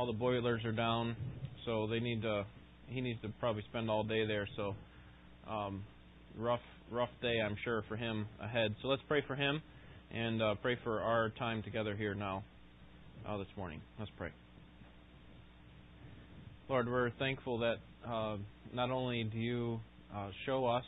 all the boilers are down, so they need to. He needs to probably spend all day there. So um, rough, rough day, I'm sure, for him ahead. So let's pray for him and uh, pray for our time together here now, uh, this morning. Let's pray. Lord, we're thankful that uh, not only do you uh, show us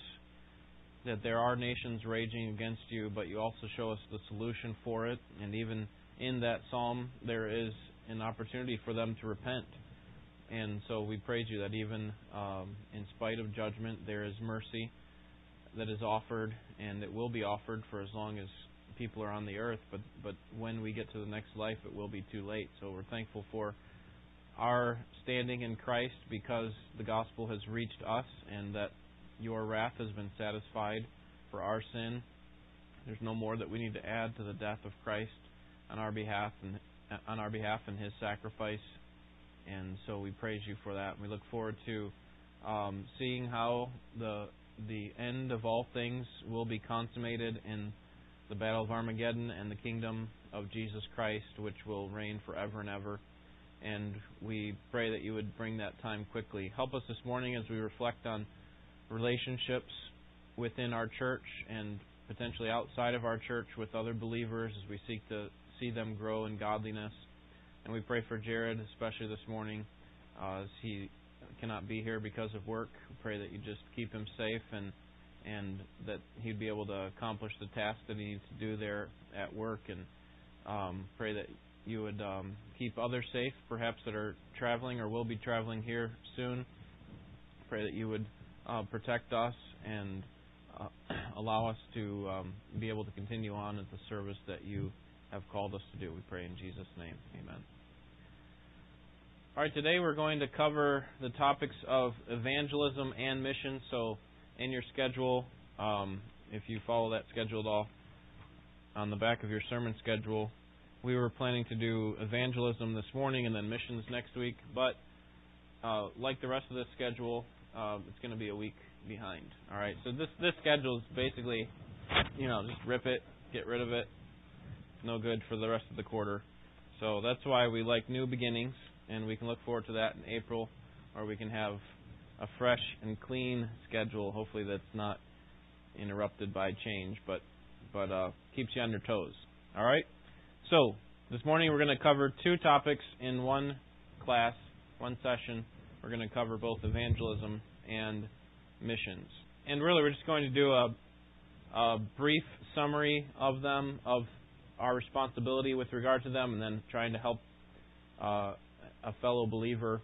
that there are nations raging against you, but you also show us the solution for it. And even in that psalm, there is an opportunity for them to repent. And so we praise you that even um, in spite of judgment, there is mercy that is offered, and it will be offered for as long as people are on the earth. But but when we get to the next life, it will be too late. So we're thankful for our standing in Christ because the gospel has reached us, and that your wrath has been satisfied for our sin. There's no more that we need to add to the death of Christ on our behalf and on our behalf and His sacrifice. And so we praise you for that. We look forward to um, seeing how the the end of all things will be consummated in the battle of Armageddon and the kingdom of Jesus Christ, which will reign forever and ever. And we pray that you would bring that time quickly. Help us this morning as we reflect on relationships within our church and potentially outside of our church with other believers as we seek to see them grow in godliness. And we pray for Jared, especially this morning, uh, as he cannot be here because of work. We pray that you just keep him safe and and that he'd be able to accomplish the task that he needs to do there at work. And um, pray that you would um, keep others safe, perhaps that are traveling or will be traveling here soon. Pray that you would uh, protect us and uh, allow us to um, be able to continue on at the service that you have called us to do. We pray in Jesus' name. Amen. All right, today we're going to cover the topics of evangelism and mission. So, in your schedule, um, if you follow that scheduled off on the back of your sermon schedule, we were planning to do evangelism this morning and then missions next week. But uh, like the rest of the schedule, uh, it's going to be a week behind. All right. So this this schedule is basically, you know, just rip it, get rid of it. No good for the rest of the quarter. So that's why we like new beginnings, and we can look forward to that in April, or we can have a fresh and clean schedule. Hopefully that's not interrupted by change, but but uh, keeps you on your toes. All right. So this morning we're going to cover two topics in one class, one session. We're going to cover both evangelism and missions. And really, we're just going to do a, a brief summary of them, of our responsibility with regard to them, and then trying to help uh, a fellow believer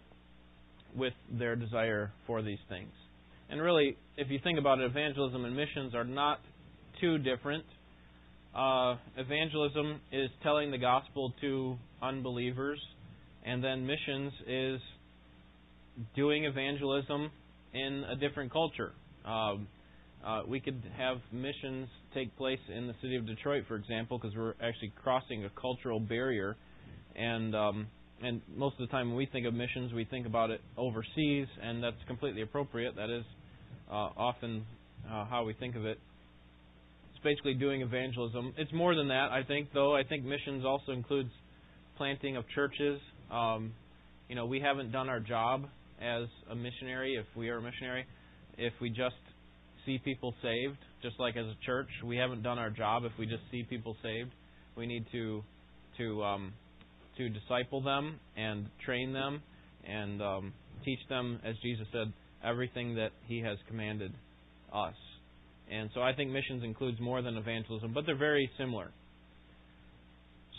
with their desire for these things. And really, if you think about it, evangelism and missions are not too different. Uh, evangelism is telling the gospel to unbelievers, and then missions is doing evangelism in a different culture. Um, uh, we could have missions take place in the city of Detroit, for example, because we're actually crossing a cultural barrier, and um, and most of the time when we think of missions, we think about it overseas, and that's completely appropriate. That is uh, often uh, how we think of it. It's basically doing evangelism. It's more than that, I think, though. I think missions also includes planting of churches. Um, you know, we haven't done our job as a missionary, if we are a missionary, if we just see people saved, just like as a church, we haven't done our job if we just see people saved. We need to to um, to disciple them and train them and um, teach them, as Jesus said, everything that He has commanded us. And so I think missions includes more than evangelism, but they're very similar.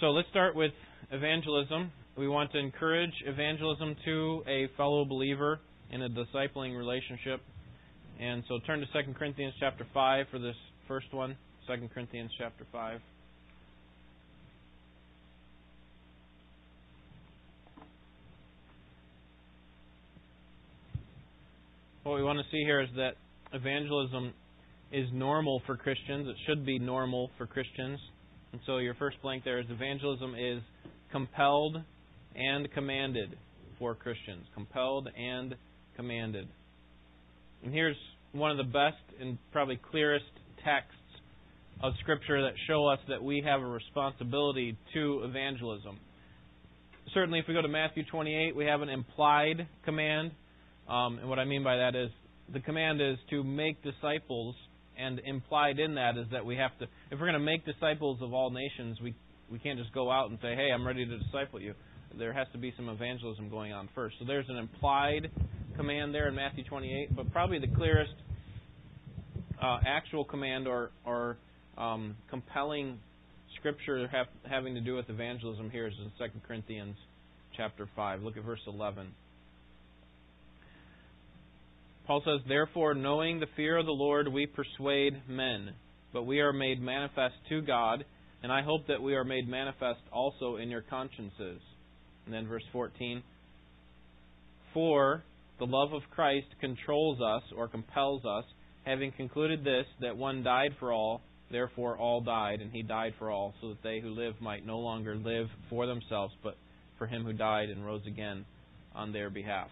So let's start with evangelism we want to encourage evangelism to a fellow believer in a discipling relationship. And so turn to 2 Corinthians chapter 5 for this first one. 2 Corinthians chapter 5. What we want to see here is that evangelism is normal for Christians. It should be normal for Christians. And so your first blank there is evangelism is compelled and commanded for Christians. Compelled and commanded. And here's one of the best and probably clearest texts of Scripture that show us that we have a responsibility to evangelism. certainly, if we go to Matthew 28, we have an implied command. Um, and what I mean by that is the command is to make disciples, and implied in that is that we have to, if we're going to make disciples of all nations, we we can't just go out and say, "Hey, I'm ready to disciple you." There has to be some evangelism going on first. So there's an implied command there in Matthew 28, but probably the clearest uh, actual command or or um, compelling scripture have, having to do with evangelism here is in 2 Corinthians chapter 5. Look at verse 11. Paul says, Therefore, knowing the fear of the Lord, we persuade men, but we are made manifest to God, and I hope that we are made manifest also in your consciences. And then verse 14 For the love of Christ controls us or compels us, having concluded this, that one died for all, therefore all died, and he died for all, so that they who live might no longer live for themselves, but for him who died and rose again on their behalf.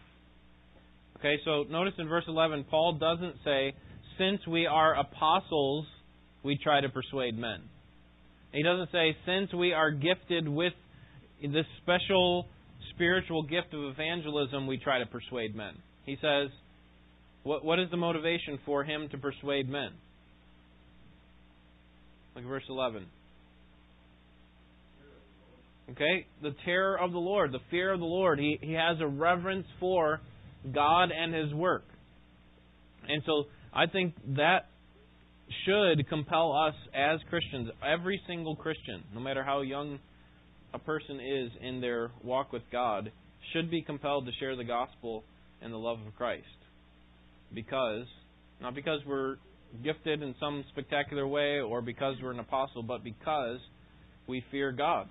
Okay, so notice in verse 11, Paul doesn't say, since we are apostles, we try to persuade men. He doesn't say, since we are gifted with this special spiritual gift of evangelism, we try to persuade men. He says, what, what is the motivation for him to persuade men? Look at verse 11. Okay? The terror of the Lord, the fear of the Lord. He, he has a reverence for God and His work. And so I think that should compel us as Christians, every single Christian, no matter how young a person is in their walk with God, should be compelled to share the gospel and the love of Christ. Because, not because we're gifted in some spectacular way or because we're an apostle, but because we fear God.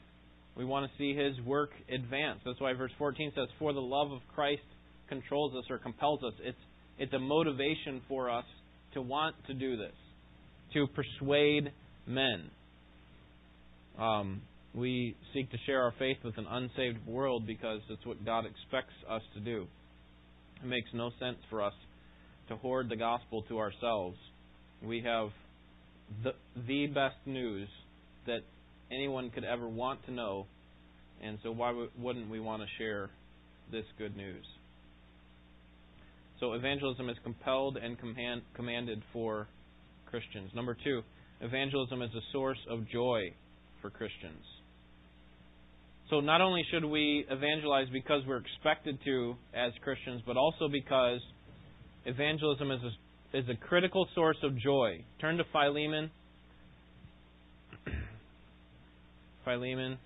We want to see His work advance. That's why verse 14 says, For the love of Christ controls us or compels us. It's it's a motivation for us to want to do this, to persuade men. Um, we seek to share our faith with an unsaved world because it's what God expects us to do. It makes no sense for us to hoard the gospel to ourselves. We have the the best news that anyone could ever want to know, and so why wouldn't we want to share this good news? So evangelism is compelled and command, commanded for Christians. Number two, evangelism is a source of joy for Christians. So not only should we evangelize because we're expected to as Christians, but also because evangelism is a, is a critical source of joy. Turn to Philemon. Philemon.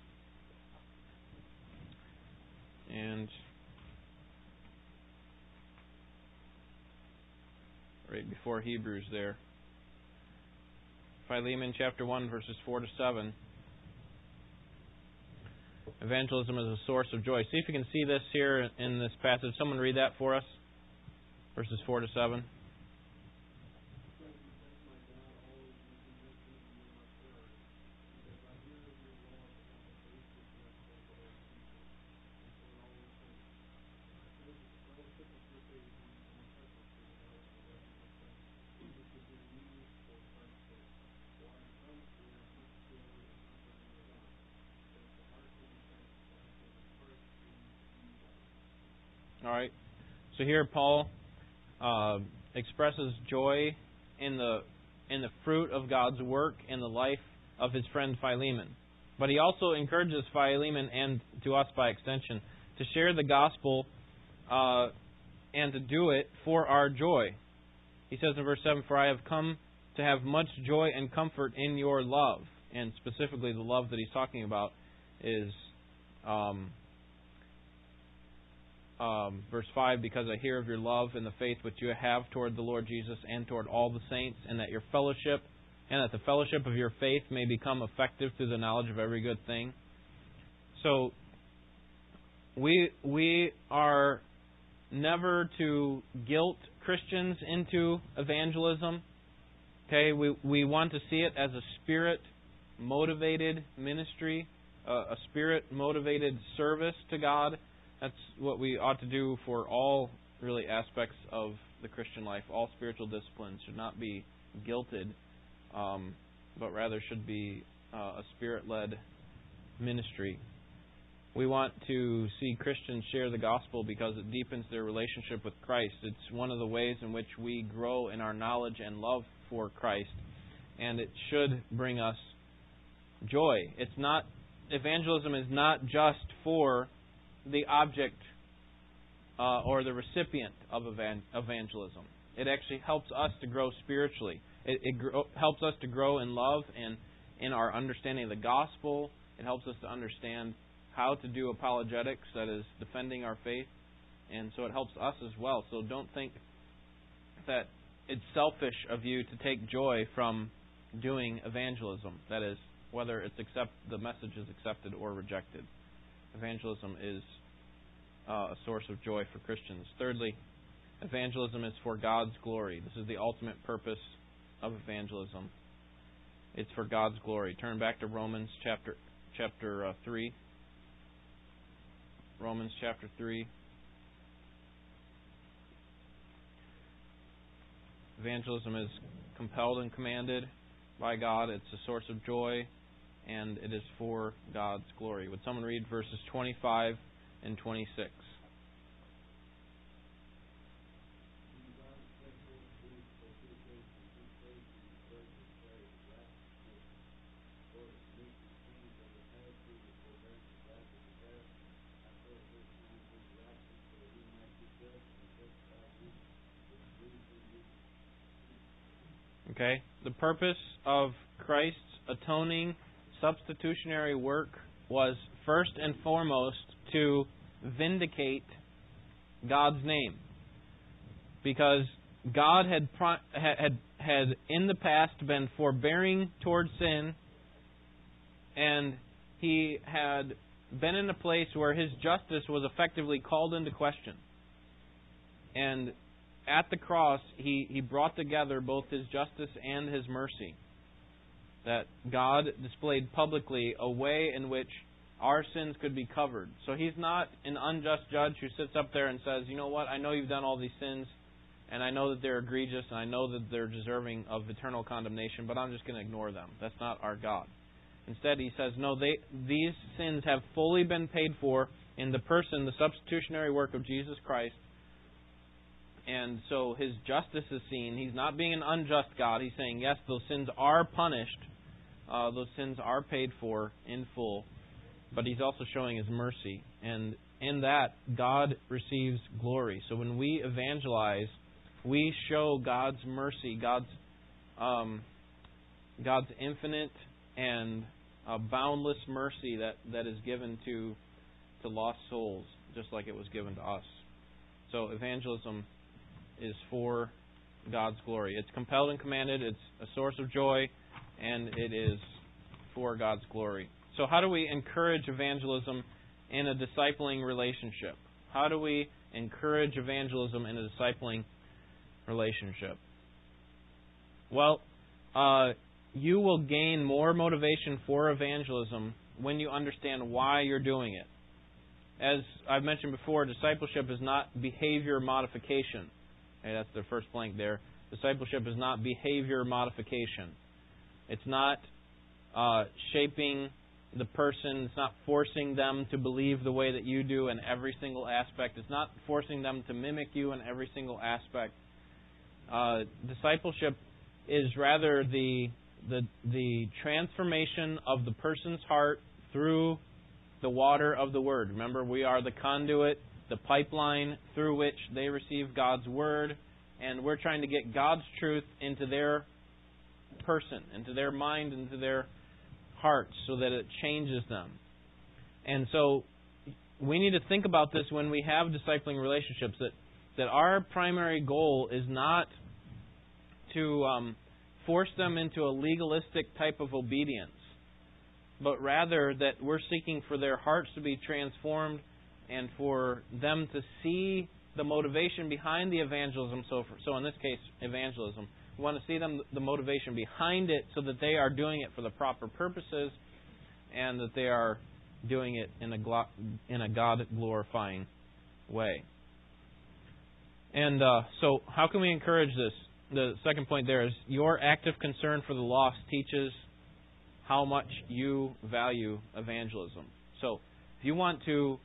And right before Hebrews there. Philemon chapter 1, verses 4 to 7. Evangelism is a source of joy. See if you can see this here in this passage. Someone read that for us. Verses 4 to 7. All right. So here Paul uh, expresses joy in the in the fruit of God's work in the life of his friend Philemon. But he also encourages Philemon and to us by extension to share the gospel uh, and to do it for our joy. He says in verse 7 For I have come to have much joy and comfort in your love. And specifically, the love that he's talking about is um, um, verse 5 because I hear of your love and the faith which you have toward the Lord Jesus and toward all the saints, and that your fellowship and that the fellowship of your faith may become effective through the knowledge of every good thing. So we we are never to guilt Christians into evangelism. Okay, we we want to see it as a spirit motivated ministry, uh, a spirit motivated service to God that's what we ought to do for all really aspects of the Christian life. All spiritual disciplines should not be guilted, um, but rather should be uh, a spirit led ministry. We want to see Christians share the gospel because it deepens their relationship with Christ. It's one of the ways in which we grow in our knowledge and love for Christ, and it should bring us joy. It's not evangelism is not just for the object uh, or the recipient of evangelism. It actually helps us to grow spiritually. It, it helps us to grow in love and in our understanding of the gospel. It helps us to understand how to do apologetics, that is, defending our faith. And so it helps us as well. So don't think that it's selfish of you to take joy from doing evangelism. That is, whether it's accept the message is accepted or rejected. Evangelism is uh, a source of joy for Christians. Thirdly, evangelism is for God's glory. This is the ultimate purpose of evangelism. It's for God's glory. Turn back to Romans chapter chapter uh, three. Romans chapter 3. Evangelism is compelled and commanded by God. It's a source of joy, and it is for God's glory. Would someone read verses 25 and 26? Okay? The purpose of Christ's atoning substitutionary work was first and foremost to vindicate God's name. Because God had had had in the past been forbearing toward sin and he had been in a place where his justice was effectively called into question. And at the cross, he, he brought together both his justice and his mercy. That God displayed publicly a way in which our sins could be covered. So he's not an unjust judge who sits up there and says, you know what, I know you've done all these sins, and I know that they're egregious, and I know that they're deserving of eternal condemnation, but I'm just going to ignore them. That's not our God. Instead, he says, no, they, these sins have fully been paid for in the person, the substitutionary work of Jesus Christ, and so his justice is seen. He's not being an unjust God. He's saying, yes, those sins are punished, uh, those sins are paid for in full, but he's also showing his mercy. And in that, God receives glory. So when we evangelize, we show God's mercy, God's um, God's infinite and uh, boundless mercy that, that is given to to lost souls, just like it was given to us. So evangelism is for God's glory. It's compelled and commanded, it's a source of joy, and it is for God's glory. So, how do we encourage evangelism in a discipling relationship? How do we encourage evangelism in a discipling relationship? Well, uh, you will gain more motivation for evangelism when you understand why you're doing it. As I've mentioned before, discipleship is not behavior modification. That's the first blank there. Discipleship is not behavior modification. It's not uh, shaping the person. It's not forcing them to believe the way that you do in every single aspect. It's not forcing them to mimic you in every single aspect. Uh, discipleship is rather the the the transformation of the person's heart through the water of the word. Remember, we are the conduit the pipeline through which they receive God's Word, and we're trying to get God's truth into their person, into their mind, into their hearts, so that it changes them. And so we need to think about this when we have discipling relationships that, that our primary goal is not to um, force them into a legalistic type of obedience, but rather that we're seeking for their hearts to be transformed and for them to see the motivation behind the evangelism. So, for, so in this case, evangelism. We want to see them the motivation behind it, so that they are doing it for the proper purposes, and that they are doing it in a in a God glorifying way. And uh, so, how can we encourage this? The second point there is your active concern for the lost teaches how much you value evangelism. So, If you want to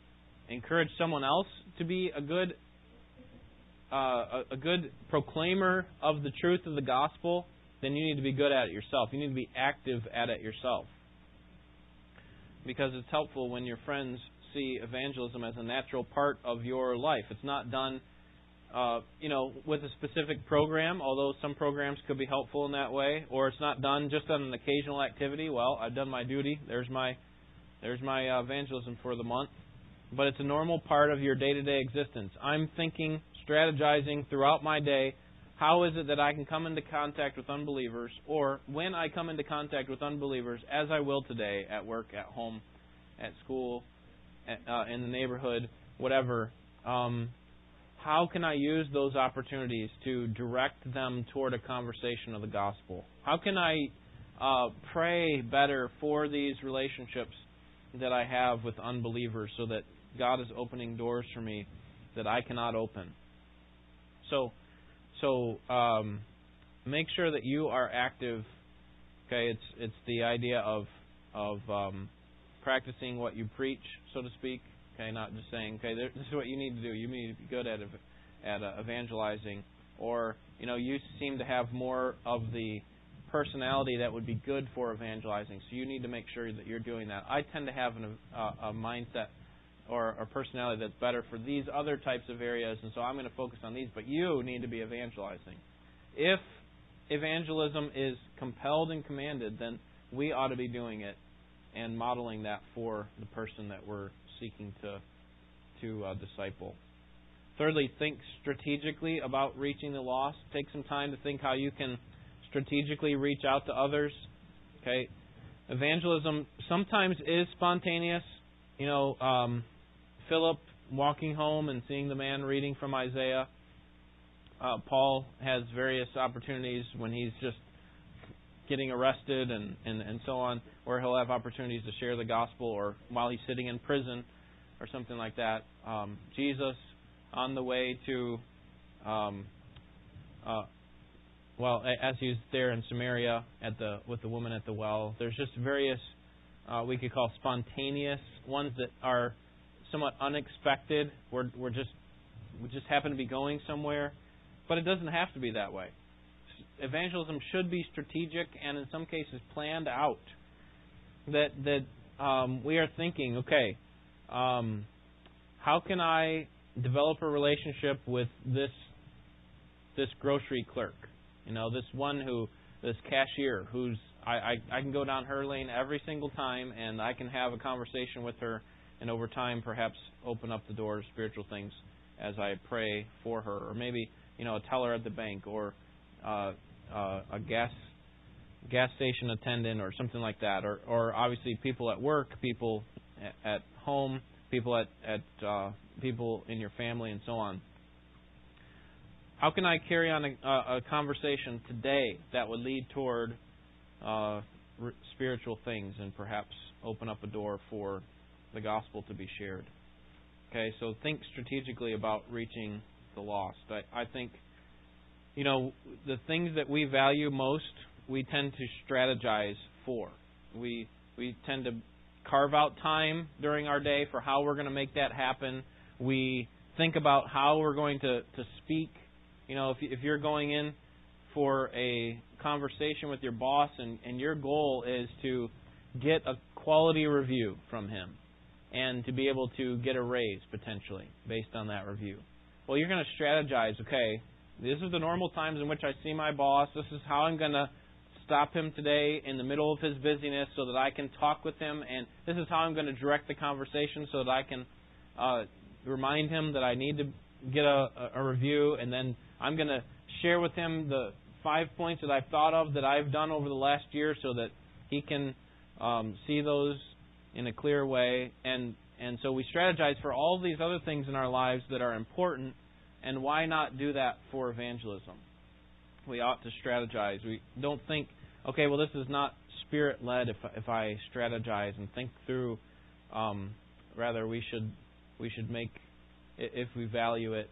encourage someone else to be a good uh, a, good proclaimer of the truth of the gospel, then you need to be good at it yourself. You need to be active at it yourself. Because it's helpful when your friends see evangelism as a natural part of your life. It's not done uh, you know, with a specific program, although some programs could be helpful in that way, or it's not done just on an occasional activity. Well, I've done my duty. There's my there's my uh, evangelism for the month. But it's a normal part of your day-to-day existence. I'm thinking, strategizing throughout my day. How is it that I can come into contact with unbelievers, or when I come into contact with unbelievers, as I will today, at work, at home, at school, at, uh, in the neighborhood, whatever. Um, how can I use those opportunities to direct them toward a conversation of the gospel? How can I uh, pray better for these relationships that I have with unbelievers so that God is opening doors for me that I cannot open? So, so um, make sure that you are active. Okay, it's it's the idea of of um, practicing what you preach, so to speak. Okay, not just saying, okay, this is what you need to do. You need to be good at at uh, evangelizing, or you know, you seem to have more of the personality that would be good for evangelizing. So you need to make sure that you're doing that. I tend to have an, uh, a mindset or personality that's better for these other types of areas, and so I'm going to focus on these. But you need to be evangelizing. If evangelism is compelled and commanded, then we ought to be doing it and modeling that for the person that we're seeking to to uh, disciple. Thirdly, think strategically about reaching the lost. Take some time to think how you can strategically reach out to others. Okay, evangelism sometimes is spontaneous. You know, um, Philip walking home and seeing the man reading from Isaiah. Uh, Paul has various opportunities when he's just getting arrested and, and, and so on, where he'll have opportunities to share the gospel, or while he's sitting in prison, or something like that. Um, Jesus on the way to, um, uh, well, as he's there in Samaria at the with the woman at the well. There's just various uh, we could call spontaneous ones that are somewhat unexpected. We're we're just we just happen to be going somewhere, but it doesn't have to be that way evangelism should be strategic and in some cases planned out. That that um, we are thinking, okay, um, how can I develop a relationship with this this grocery clerk? You know, this one who this cashier who's I, I, I can go down her lane every single time and I can have a conversation with her and over time perhaps open up the door to spiritual things as I pray for her. Or maybe, you know, a teller at the bank or uh, uh, a gas gas station attendant or something like that, or or obviously people at work, people at, home, people at at uh, people in your family, and so on. How can I carry on a, a conversation today that would lead toward uh, spiritual things and perhaps open up a door for the gospel to be shared? Okay, so think strategically about reaching the lost. I, I think you know, the things that we value most, we tend to strategize for. We we tend to carve out time during our day for how we're going to make that happen. We think about how we're going to to speak. You know, if if you're going in for a conversation with your boss and and your goal is to get a quality review from him and to be able to get a raise potentially based on that review. Well, you're going to strategize, okay, this is the normal times in which I see my boss. This is how I'm going to stop him today in the middle of his busyness so that I can talk with him. And this is how I'm going to direct the conversation so that I can uh, remind him that I need to get a, a review. And then I'm going to share with him the five points that I've thought of that I've done over the last year so that he can um, see those in a clear way. And, and so we strategize for all these other things in our lives that are important and why not do that for evangelism? We ought to strategize. We don't think, okay, well, this is not spirit led if, if I strategize and think through. Um, rather, we should, we should make, if we value it,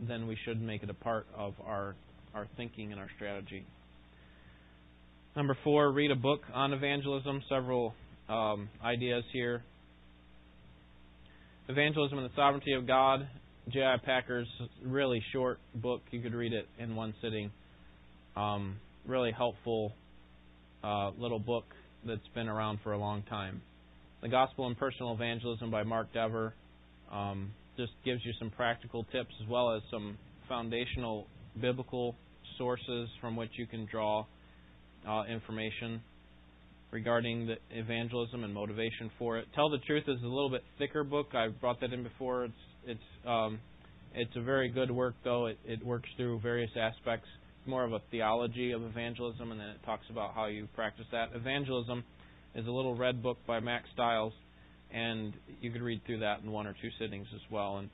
then we should make it a part of our, our thinking and our strategy. Number four, read a book on evangelism. Several um, ideas here. Evangelism and the Sovereignty of God, J.I. Packer's really short book. You could read it in one sitting. Um, really helpful uh, little book that's been around for a long time. The Gospel and Personal Evangelism by Mark Dever um, just gives you some practical tips as well as some foundational biblical sources from which you can draw uh, information regarding the evangelism and motivation for it. Tell the Truth is a little bit thicker book. I've brought that in before. It's it's um, it's a very good work though. It, it works through various aspects. It's more of a theology of evangelism, and then it talks about how you practice that. Evangelism is a little red book by Mack Stiles, and you could read through that in one or two sittings as well. And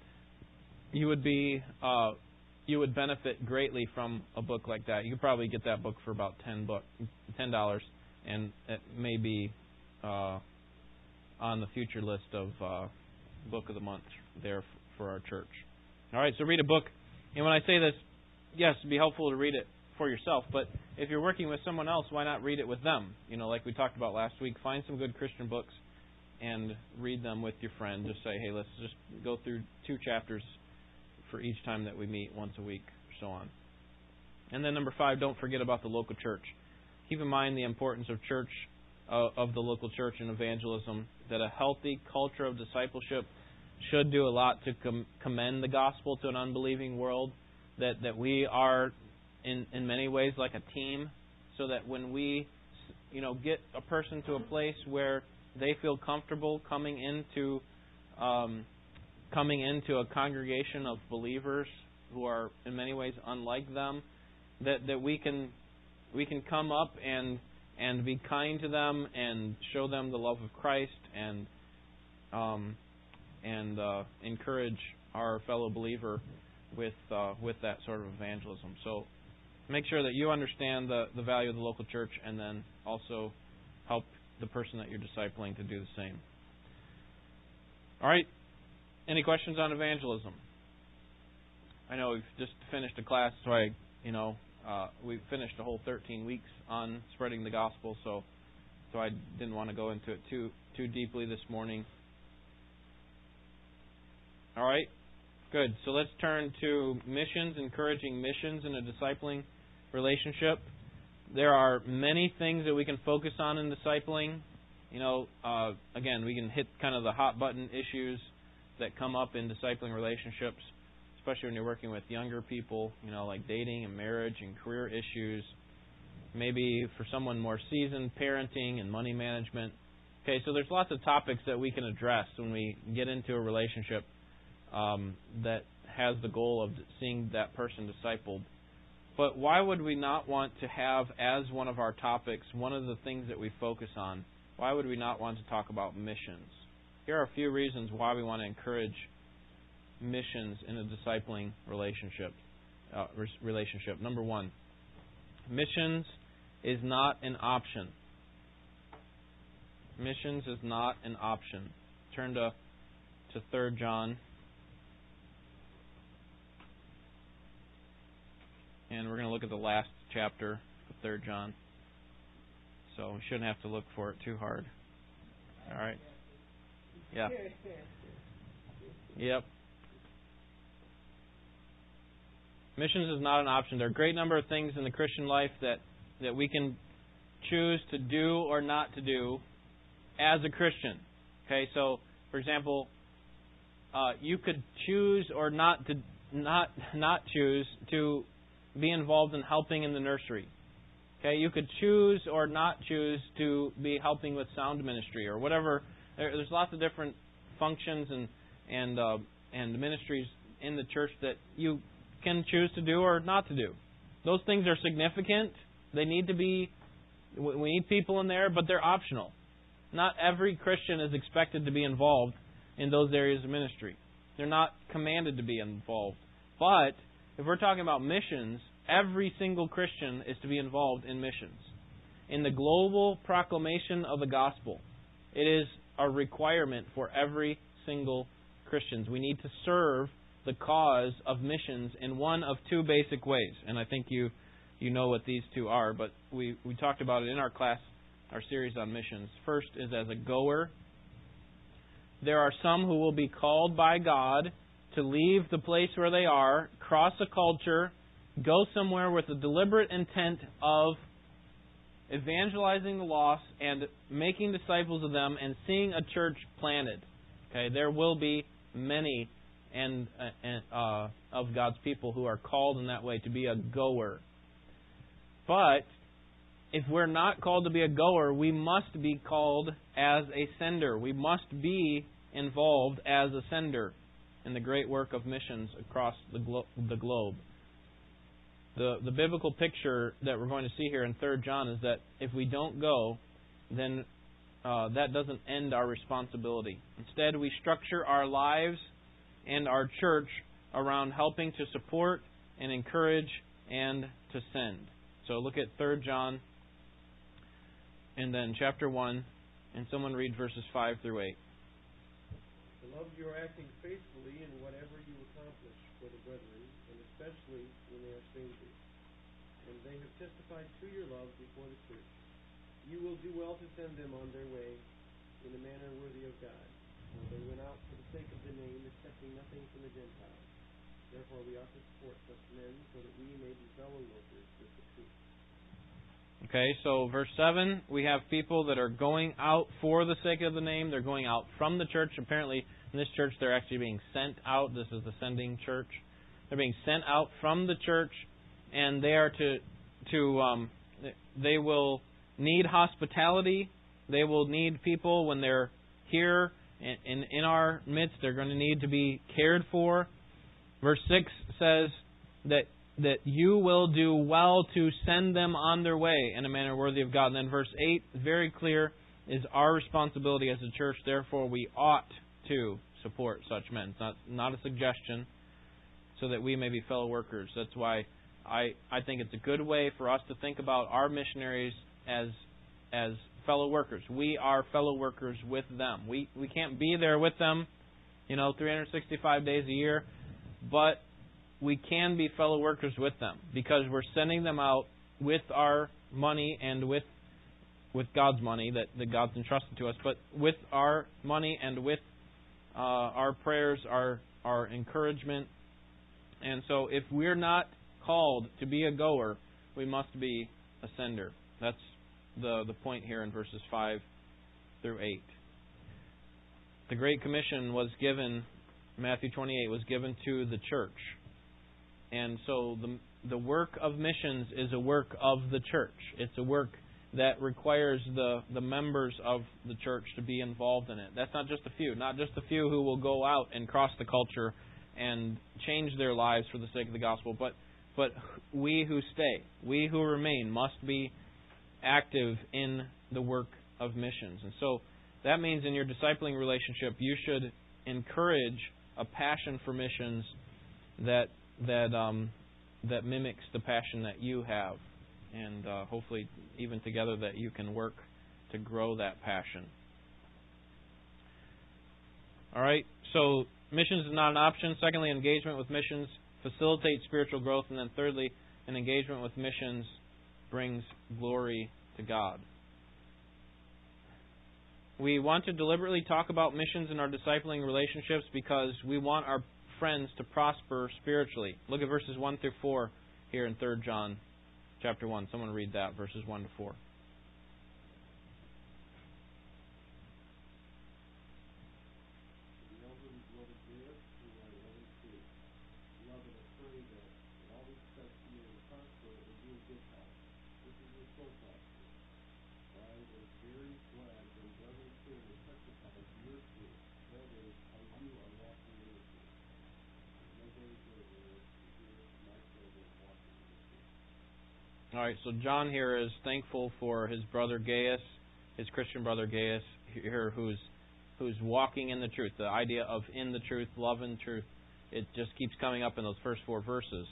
you would be uh, you would benefit greatly from a book like that. You could probably get that book for about ten book ten dollars and it may be uh, on the future list of uh, book of the month there for our church. All right, so read a book. And when I say this, yes, it'd be helpful to read it for yourself, but if you're working with someone else, why not read it with them? You know, like we talked about last week, find some good Christian books and read them with your friend. Just say, hey, let's just go through two chapters for each time that we meet once a week, or so on. And then number five, don't forget about the local church keep in mind the importance of church, uh, of the local church and evangelism, that a healthy culture of discipleship should do a lot to com- commend the gospel to an unbelieving world, that, that we are in, in many ways like a team, so that when we you know get a person to a place where they feel comfortable coming into um, coming into a congregation of believers who are in many ways unlike them, that, that we can we can come up and and be kind to them and show them the love of Christ and um, and uh, encourage our fellow believer with uh, with that sort of evangelism. So make sure that you understand the, the value of the local church and then also help the person that you're discipling to do the same. All right. Any questions on evangelism? I know we've just finished a class, so I, you know, uh, we finished a whole 13 weeks on spreading the gospel, so so I didn't want to go into it too too deeply this morning. All right, good. So let's turn to missions, encouraging missions in a discipling relationship. There are many things that we can focus on in discipling. You know, uh, again, we can hit kind of the hot button issues that come up in discipling relationships especially when you're working with younger people, you know, like dating and marriage and career issues. Maybe for someone more seasoned, parenting and money management. Okay, so there's lots of topics that we can address when we get into a relationship um, that has the goal of seeing that person discipled. But why would we not want to have as one of our topics one of the things that we focus on? Why would we not want to talk about missions? Here are a few reasons why we want to encourage missions in a discipling relationship. Uh, relationship. Number one, missions is not an option. Missions is not an option. Turn to to Third John, and we're going to look at the last chapter of Third John. So we shouldn't have to look for it too hard. All right. Yeah. Yep. Missions is not an option. There are a great number of things in the Christian life that, that we can choose to do or not to do as a Christian. Okay, so for example, uh, you could choose or not to not not choose to be involved in helping in the nursery. Okay, you could choose or not choose to be helping with sound ministry or whatever. There, there's lots of different functions and and uh, and ministries in the church that you can choose to do or not to do. Those things are significant. They need to be, we need people in there, but they're optional. Not every Christian is expected to be involved in those areas of ministry. They're not commanded to be involved. But if we're talking about missions, every single Christian is to be involved in missions. In the global proclamation of the gospel, it is a requirement for every single Christian. We need to serve the cause of missions in one of two basic ways. And I think you you know what these two are, but we, we talked about it in our class, our series on missions. First is as a goer. there are some who will be called by God to leave the place where they are, cross a culture, go somewhere with the deliberate intent of evangelizing the lost and making disciples of them and seeing a church planted. Okay, there will be many and, uh, uh, of God's people who are called in that way to be a goer. But if we're not called to be a goer, we must be called as a sender. We must be involved as a sender in the great work of missions across the, glo- the globe. The, the biblical picture that we're going to see here in 3 John is that if we don't go, then uh, that doesn't end our responsibility. Instead, we structure our lives and our church around helping to support and encourage and to send. So look at 3 John and then chapter 1, and someone read verses 5 through 8. Beloved, you are acting faithfully in whatever you accomplish for the brethren, and especially when they are strangers. And they have testified to your love before the church. You will do well to send them on their way in a manner worthy of God. For they went out for the sake of the name, accepting nothing from the Gentiles. Therefore we ought to support such men, so that we may be fellow workers with the truth. Okay, so verse 7, we have people that are going out for the sake of the name. They're going out from the church. Apparently, in this church, they're actually being sent out. This is the sending church. They're being sent out from the church, and they are to, to um, they will need hospitality. They will need people when they're here in, in, in our midst. They're going to need to be cared for. Verse 6 says that that you will do well to send them on their way in a manner worthy of God. And then verse 8, very clear, is our responsibility as a church. Therefore, we ought to support such men. It's not, not a suggestion, so that we may be fellow workers. That's why I, I think it's a good way for us to think about our missionaries as, as fellow workers. We are fellow workers with them. We, we can't be there with them, you know, 365 days a year, but we can be fellow workers with them because we're sending them out with our money and with with God's money that, that God's entrusted to us, but with our money and with uh, our prayers, our our encouragement. And so, if we're not called to be a goer, we must be a sender. That's the the point here in verses five through eight. The Great Commission was given, Matthew 28 was given to the church and so the the work of missions is a work of the church. It's a work that requires the the members of the church to be involved in it. That's not just a few, not just a few who will go out and cross the culture and change their lives for the sake of the gospel, but but we who stay, we who remain must be active in the work of missions. And so that means in your discipling relationship, you should encourage a passion for missions that that um, that mimics the passion that you have, and uh, hopefully even together that you can work to grow that passion. All right. So missions is not an option. Secondly, engagement with missions facilitates spiritual growth, and then thirdly, an engagement with missions brings glory to God. We want to deliberately talk about missions in our discipling relationships because we want our friends to prosper spiritually. Look at verses 1 through 4 here in 3 John chapter 1. Someone read that, verses 1 to 4. All right, so John here is thankful for his brother Gaius, his Christian brother Gaius here, who's who's walking in the truth. The idea of in the truth, love in truth, it just keeps coming up in those first four verses.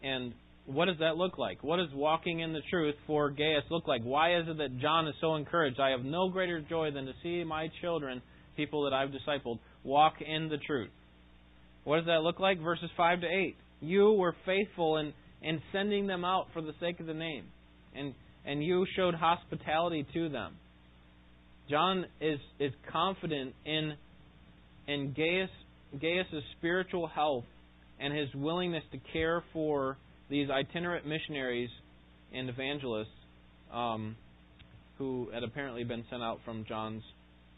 And what does that look like? What does walking in the truth for Gaius look like? Why is it that John is so encouraged? I have no greater joy than to see my children, people that I've discipled, walk in the truth. What does that look like? Verses 5 to 8. You were faithful in and sending them out for the sake of the name. And and you showed hospitality to them. John is is confident in and Gaius Gaius's spiritual health and his willingness to care for these itinerant missionaries and evangelists um, who had apparently been sent out from John's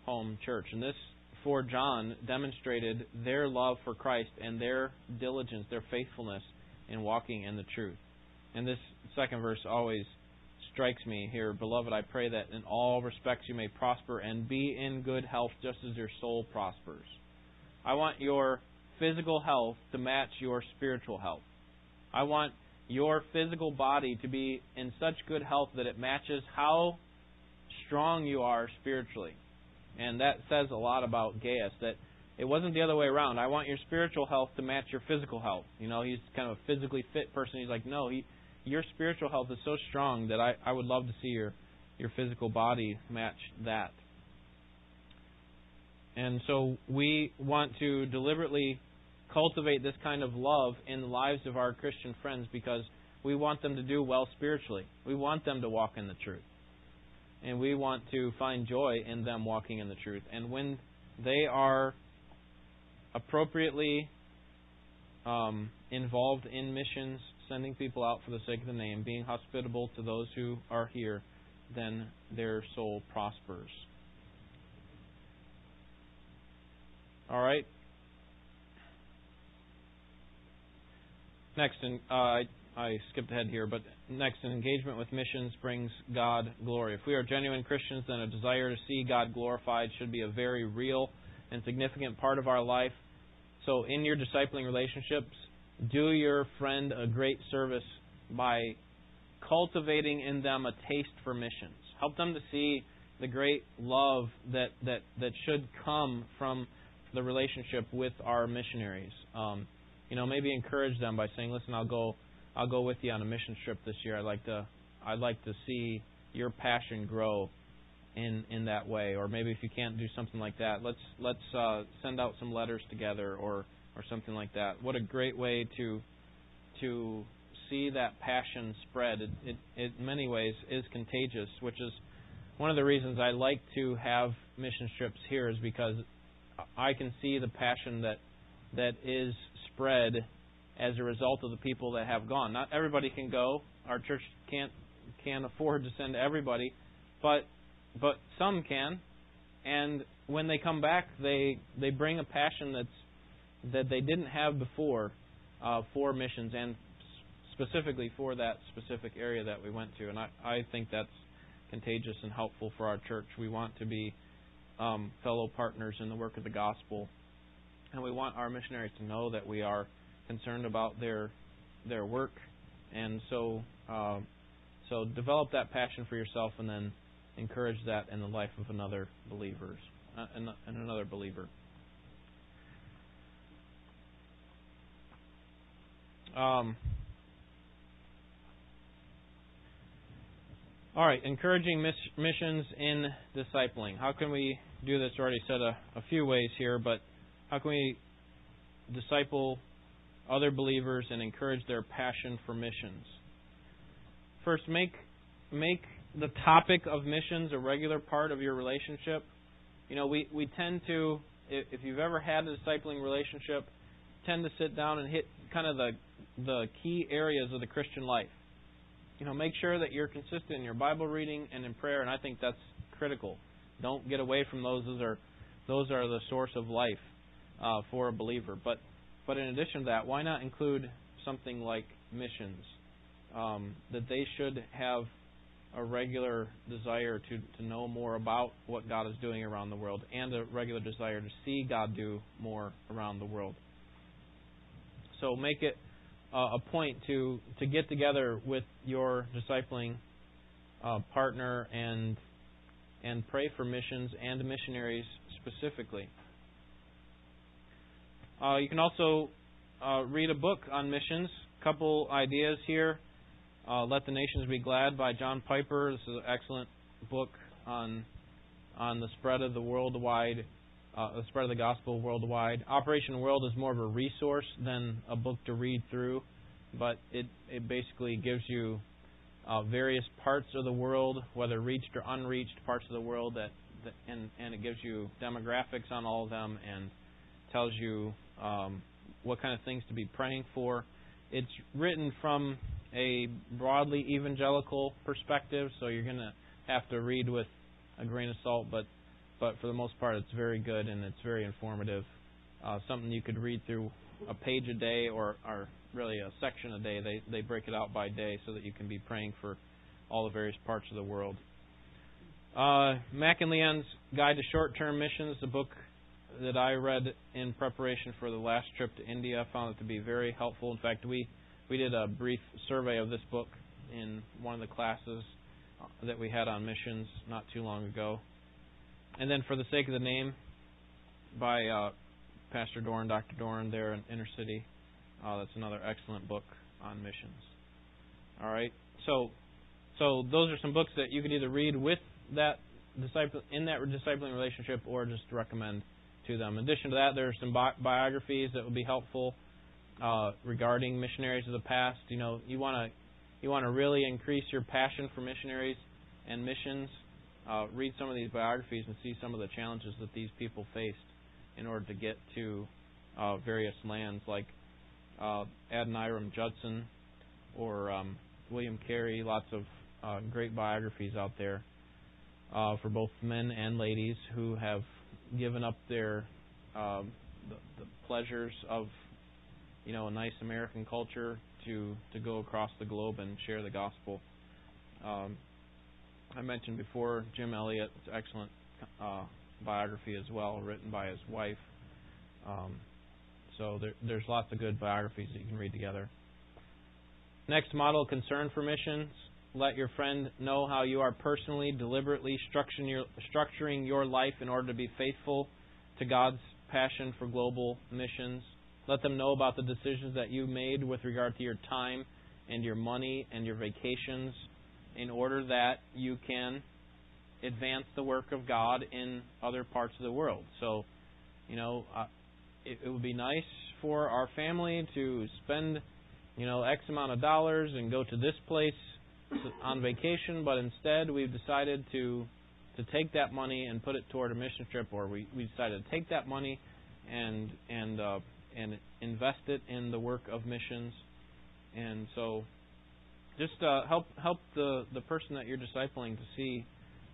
home church. And this, for John, demonstrated their love for Christ and their diligence, their faithfulness in walking in the truth. And this second verse always strikes me here. Beloved, I pray that in all respects you may prosper and be in good health just as your soul prospers. I want your physical health to match your spiritual health. I want your physical body to be in such good health that it matches how strong you are spiritually. And that says a lot about Gaius that it wasn't the other way around. I want your spiritual health to match your physical health. You know, he's kind of a physically fit person. He's like, no, he, your spiritual health is so strong that I, I would love to see your, your physical body match that. And so we want to deliberately cultivate this kind of love in the lives of our Christian friends because we want them to do well spiritually. We want them to walk in the truth. And we want to find joy in them walking in the truth. And when they are appropriately um, involved in missions, sending people out for the sake of the name, being hospitable to those who are here, then their soul prospers. All right. Next, in, uh, I, I skipped ahead here, but next, an engagement with missions brings God glory. If we are genuine Christians, then a desire to see God glorified should be a very real and significant part of our life. So, in your discipling relationships, do your friend a great service by cultivating in them a taste for missions. Help them to see the great love that that that should come from the relationship with our missionaries. Um, you know, maybe encourage them by saying, "Listen, I'll go, I'll go with you on a mission trip this year. I'd like to, I'd like to see your passion grow in in that way." Or maybe if you can't do something like that, let's let's uh, send out some letters together, or or something like that. What a great way to to see that passion spread. It, it, it in many ways is contagious, which is one of the reasons I like to have mission trips here is because I can see the passion that that is spread as a result of the people that have gone. Not everybody can go. Our church can't can't afford to send everybody, but but some can. And when they come back, they they bring a passion that's that they didn't have before uh, for missions and specifically for that specific area that we went to. And I, I think that's contagious and helpful for our church. We want to be um, fellow partners in the work of the gospel, and we want our missionaries to know that we are concerned about their their work, and so uh, so develop that passion for yourself, and then encourage that in the life of another believers uh, and, another believer. Um, all right, encouraging miss, missions in discipling. How can we do this. I already said a, a few ways here, but how can we disciple other believers and encourage their passion for missions? First, make make the topic of missions a regular part of your relationship. You know, we, we tend to, if you've ever had a discipling relationship, tend to sit down and hit kind of the the key areas of the Christian life. You know, make sure that you're consistent in your Bible reading and in prayer, and I think that's critical. Don't get away from those. Those are those are the source of life uh, for a believer. But but in addition to that, why not include something like missions? Um, that they should have a regular desire to, to know more about what God is doing around the world and a regular desire to see God do more around the world. So make it uh, a point to, to get together with your discipling uh, partner and and pray for missions and missionaries specifically. Uh, you can also uh, read a book on missions. Couple ideas here. Uh, Let the Nations Be Glad by John Piper. This is an excellent book on on the spread of the worldwide, uh, the spread of the gospel worldwide. Operation World is more of a resource than a book to read through, but it it basically gives you uh, various parts of the world, whether reached or unreached parts of the world, that, that and, and it gives you demographics on all of them and tells you um, what kind of things to be praying for. It's written from a broadly evangelical perspective, so you're going to have to read with a grain of salt, but but for the most part, it's very good and it's very informative. Uh, something you could read through a page a day or, or really a section a day. They they break it out by day so that you can be praying for all the various parts of the world. Uh, Mack and Leeann's Guide to Short-Term Missions, the book that I read in preparation for the last trip to India, found it to be very helpful. In fact, we we did a brief survey of this book in one of the classes that we had on missions not too long ago. And then, for the sake of the name, by uh, Pastor Doran, Dr. Doran, there in Inner City. Uh, that's another excellent book on missions. All right, so so those are some books that you could either read with that disciple in that discipling relationship, or just recommend to them. In addition to that, there are some bi- biographies that would be helpful uh, regarding missionaries of the past. You know, you want to you want to really increase your passion for missionaries and missions. Uh, read some of these biographies and see some of the challenges that these people faced in order to get to uh, various lands, like uh, Adoniram Judson or um, William Carey. Lots of uh, great biographies out there uh, for both men and ladies who have given up their uh, the, the pleasures of you know a nice American culture to to go across the globe and share the gospel. Um, I mentioned before Jim Elliot's excellent uh, biography as well, written by his wife. Um, so there, there's lots of good biographies that you can read together. Next model, concern for missions. Let your friend know how you are personally, deliberately structuring your, structuring your life in order to be faithful to God's passion for global missions. Let them know about the decisions that you made with regard to your time and your money and your vacations in order that you can advance the work of God in other parts of the world. So, you know, uh, it, it would be nice for our family to spend, you know, X amount of dollars and go to this place on vacation, but instead we've decided to to take that money and put it toward a mission trip, or we, we decided to take that money and and uh, and invest it in the work of missions. And so, just uh, help help the the person that you're discipling to see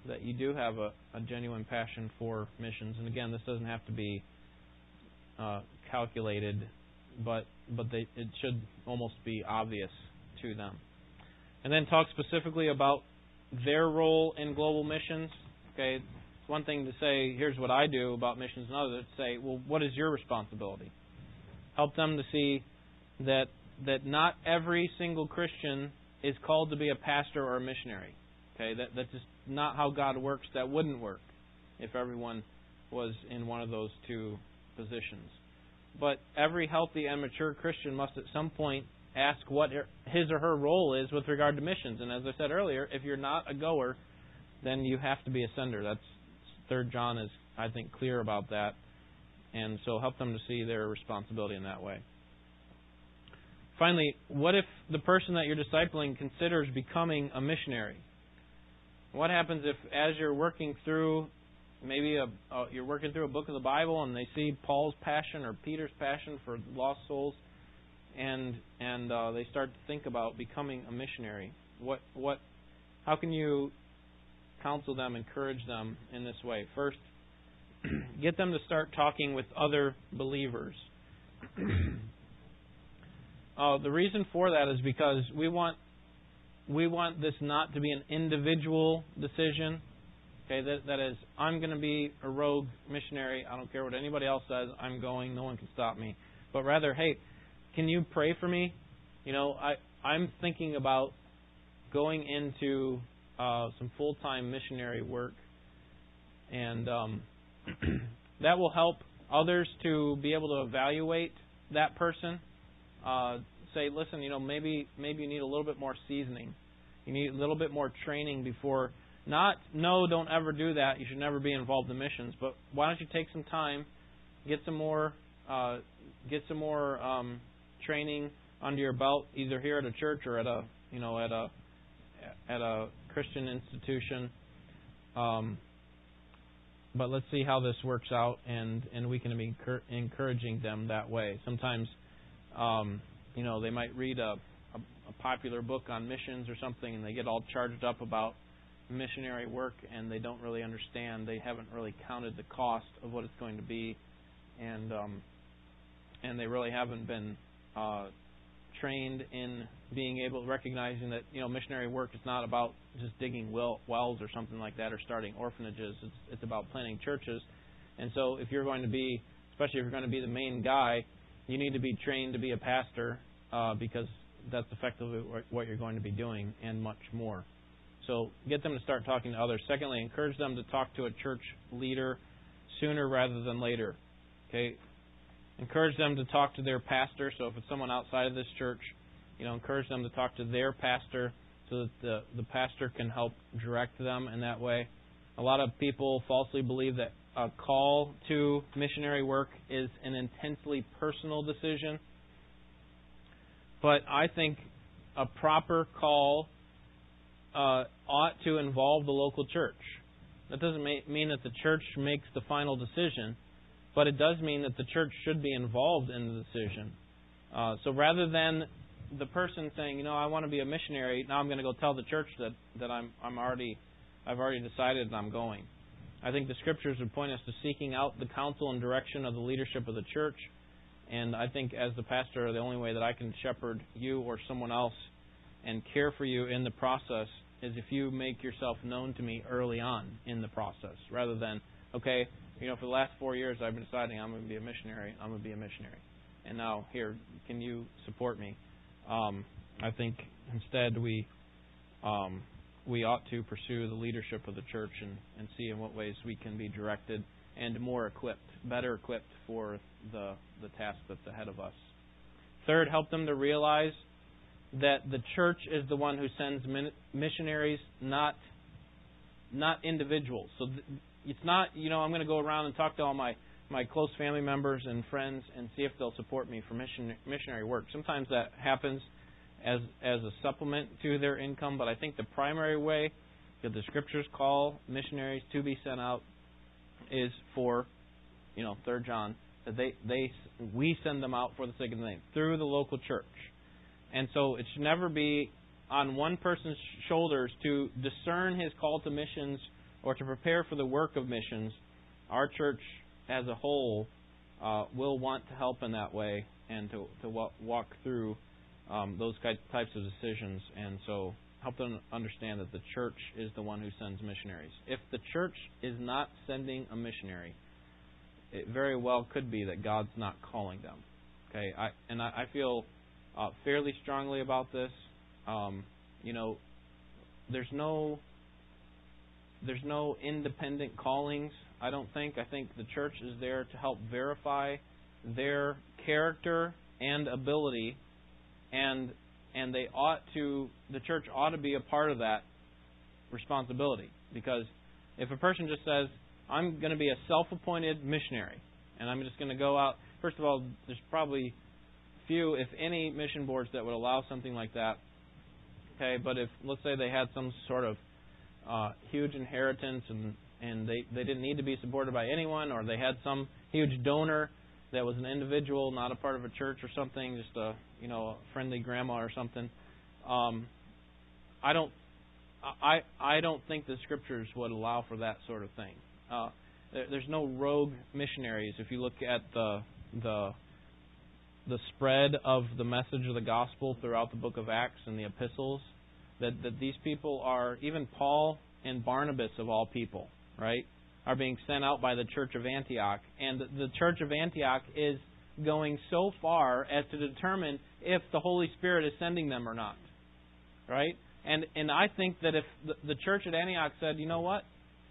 that you do have a, a genuine passion for missions. And again, this doesn't have to be uh, calculated, but but they, it should almost be obvious to them. And then talk specifically about their role in global missions. Okay, it's one thing to say, here's what I do about missions, another to say, well, what is your responsibility? Help them to see that that not every single Christian is called to be a pastor or a missionary. Okay, that that's just not how God works. That wouldn't work if everyone was in one of those two positions. But every healthy and mature Christian must at some point ask what his or her role is with regard to missions. And as I said earlier, if you're not a goer, then you have to be a sender. That's Third John is, I think, clear about that. And so help them to see their responsibility in that way. Finally, what if the person that you're discipling considers becoming a missionary? What happens if, as you're working through, maybe a, uh, you're working through a book of the Bible and they see Paul's passion or Peter's passion for lost souls, and and uh, they start to think about becoming a missionary? What what? How can you counsel them, encourage them in this way? First, get them to start talking with other believers. uh, the reason for that is because we want we want this not to be an individual decision. Okay, that, that is, I'm going to be a rogue missionary. I don't care what anybody else says. I'm going. No one can stop me. But rather, hey, can you pray for me? You know, I I'm thinking about going into uh, some full-time missionary work, and um, that will help others to be able to evaluate that person. Uh, say, listen, you know, maybe maybe you need a little bit more seasoning. You need a little bit more training before. Not no, don't ever do that. You should never be involved in missions. But why don't you take some time, get some more, uh, get some more um, training under your belt, either here at a church or at a you know at a at a Christian institution. Um, but let's see how this works out, and and we can be encouraging them that way. Sometimes, um, you know, they might read a, a a popular book on missions or something, and they get all charged up about missionary work, and they don't really understand. They haven't really counted the cost of what it's going to be, and um, and they really haven't been uh, trained in being able recognizing that you know missionary work is not about just digging well, wells or something like that or starting orphanages. It's it's about planting churches. And so if you're going to be, especially if you're going to be the main guy, you need to be trained to be a pastor uh, because that's effectively what you're going to be doing and much more. So get them to start talking to others. Secondly, encourage them to talk to a church leader sooner rather than later. Okay, encourage them to talk to their pastor. So if it's someone outside of this church, you know, encourage them to talk to their pastor so that the the pastor can help direct them in that way. A lot of people falsely believe that a call to missionary work is an intensely personal decision. But I think a proper call uh, ought to involve the local church. That doesn't mean that the church makes the final decision, but it does mean that the church should be involved in the decision. Uh, so rather than the person saying, you know, I want to be a missionary, now I'm going to go tell the church that that I'm I'm already I've already decided and I'm going. I think the scriptures would point us to seeking out the counsel and direction of the leadership of the church. And I think as the pastor, the only way that I can shepherd you or someone else and care for you in the process is if you make yourself known to me early on in the process, rather than, okay, you know, for the last four years, I've been deciding I'm going to be a missionary. I'm going to be a missionary. And now, here, can you support me? Um, I think instead we um, we ought to pursue the leadership of the church and, and see in what ways we can be directed and more equipped, better equipped for the the task that's ahead of us. Third, help them to realize that the church is the one who sends missionaries, not not individuals. So it's not, you know, I'm going to go around and talk to all my my close family members and friends and see if they'll support me for mission, missionary work. Sometimes that happens as as a supplement to their income, but I think the primary way that the scriptures call missionaries to be sent out is for, you know, Third John that they they we send them out for the sake of the name through the local church, and so it should never be on one person's shoulders to discern his call to missions or to prepare for the work of missions, our church as a whole uh, will want to help in that way and to, to walk through um, those types of decisions. And so help them understand that the church is the one who sends missionaries. If the church is not sending a missionary, it very well could be that God's not calling them. Okay, I, and I, I feel uh, fairly strongly about this. Um, you know, there's no there's no independent callings, I don't think. I think the church is there to help verify their character and ability and and they ought to the church ought to be a part of that responsibility because if a person just says I'm going to be a self-appointed missionary and I'm just going to go out first of all there's probably few if any mission boards that would allow something like that okay but if let's say they had some sort of uh, huge inheritance and and they they didn't need to be supported by anyone or they had some huge donor that was an individual not a part of a church or something just a you know a friendly grandma or something. Um i don't i i don't think the scriptures would allow for that sort of thing. Uh there, there's no rogue missionaries. If you look at the the the spread of the message of the gospel throughout the book of acts and the epistles that, that these people are, even Paul and Barnabas of all people, right, are being sent out by the church of Antioch. And the church of Antioch is going so far as to determine if the Holy Spirit is sending them or not, right? And and I think that if the, the church at Antioch said, you know what,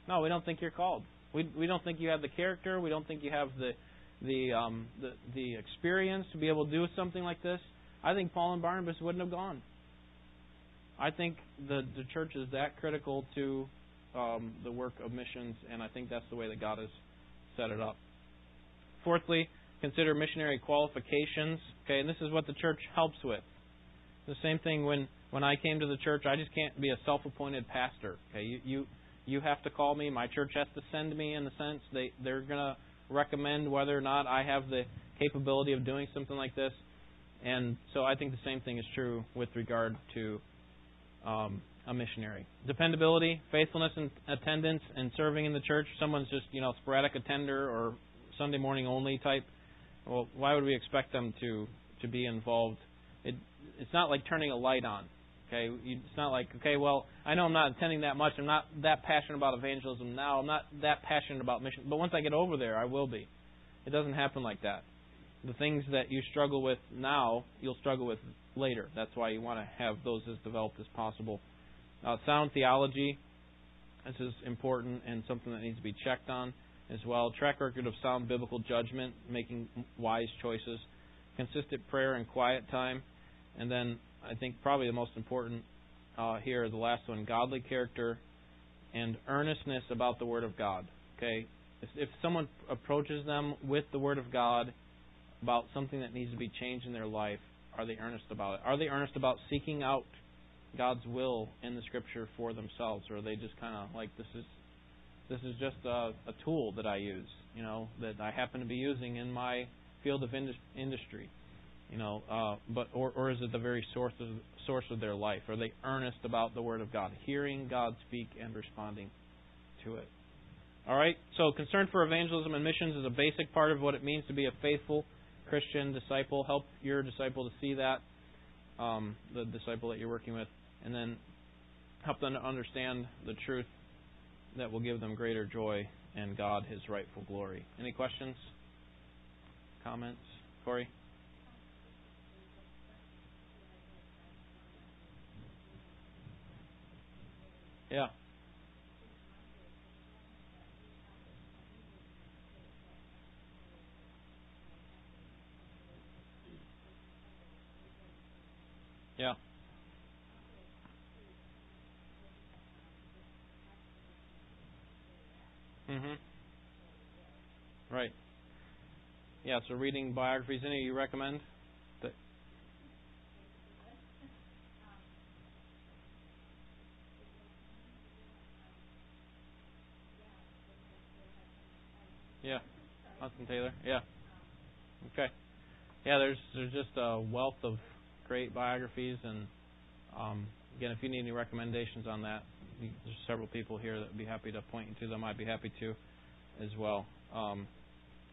no, we don't think you're called. We we don't think you have the character. We don't think you have the the um the the experience to be able to do something like this. I think Paul and Barnabas wouldn't have gone. I think the the church is that critical to um, the work of missions, and I think that's the way that God has set it up. Fourthly, consider missionary qualifications. Okay, and this is what the church helps with. The same thing when when I came to the church, I just can't be a self-appointed pastor. Okay, you you You have to call me. My church has to send me. In a sense, they they're gonna recommend whether or not I have the capability of doing something like this. And so I think the same thing is true with regard to um, a missionary. Dependability, faithfulness in attendance and serving in the church. Someone's just, you know, sporadic attender or Sunday morning only type. Well, why would we expect them to to be involved? It it's not like turning a light on. Okay, it's not like okay, well, I know I'm not attending that much. I'm not that passionate about evangelism now. I'm not that passionate about mission, but once I get over there, I will be. It doesn't happen like that. The things that you struggle with now, you'll struggle with later. That's why you want to have those as developed as possible. Uh, sound theology. This is important and something that needs to be checked on as well. Track record of sound biblical judgment, making wise choices. Consistent prayer and quiet time. And then I think probably the most important uh, here the last one godly character and earnestness about the Word of God. Okay? If, if someone approaches them with the Word of God about something that needs to be changed in their life, are they earnest about it? Are they earnest about seeking out God's will in the Scripture for themselves, or are they just kind of like this is this is just a, a tool that I use, you know, that I happen to be using in my field of industry? You know, uh, but or or is it the very source of source of their life? Are they earnest about the Word of God, hearing God speak and responding to it? All right. So concern for evangelism and missions is a basic part of what it means to be a faithful Christian disciple. Help your disciple to see that, um, the disciple that you're working with, and then help them to understand the truth that will give them greater joy and God His rightful glory. Any questions? Comments? Corey? Yeah. Yeah. Mhm. Right. Yeah, so reading biographies any you recommend? Yeah. Hudson Taylor. Yeah. Okay. Yeah, there's there's just a wealth of great biographies, and um, again, if you need any recommendations on that, there's several people here that would be happy to point you to them. I'd be happy to, as well. Um,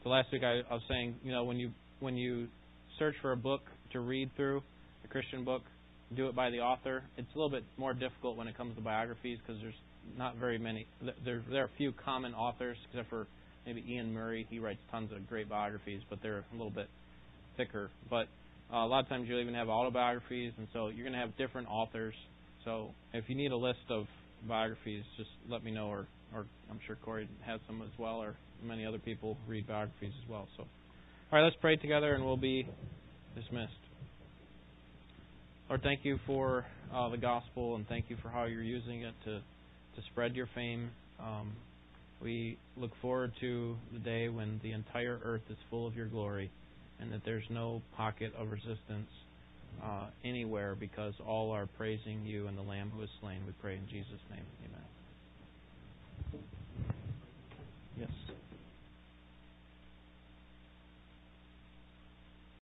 so last week I, I was saying, you know, when you when you search for a book to read through, a Christian book, do it by the author. It's a little bit more difficult when it comes to biographies because there's not very many. There there are a few common authors, except for maybe Iain Murray. He writes tons of great biographies, but they're a little bit thicker. But uh, a lot of times you'll even have autobiographies, and so you're going to have different authors. So if you need a list of biographies, just let me know, or, or I'm sure Corey has some as well, or many other people read biographies as well. So, all right, let's pray together, and we'll be dismissed. Lord, thank you for uh, the gospel, and thank you for how you're using it to to spread your fame. Um, we look forward to the day when the entire earth is full of your glory and that there's no pocket of resistance uh, anywhere because all are praising you and the Lamb who is slain. We pray in Jesus' name. Amen.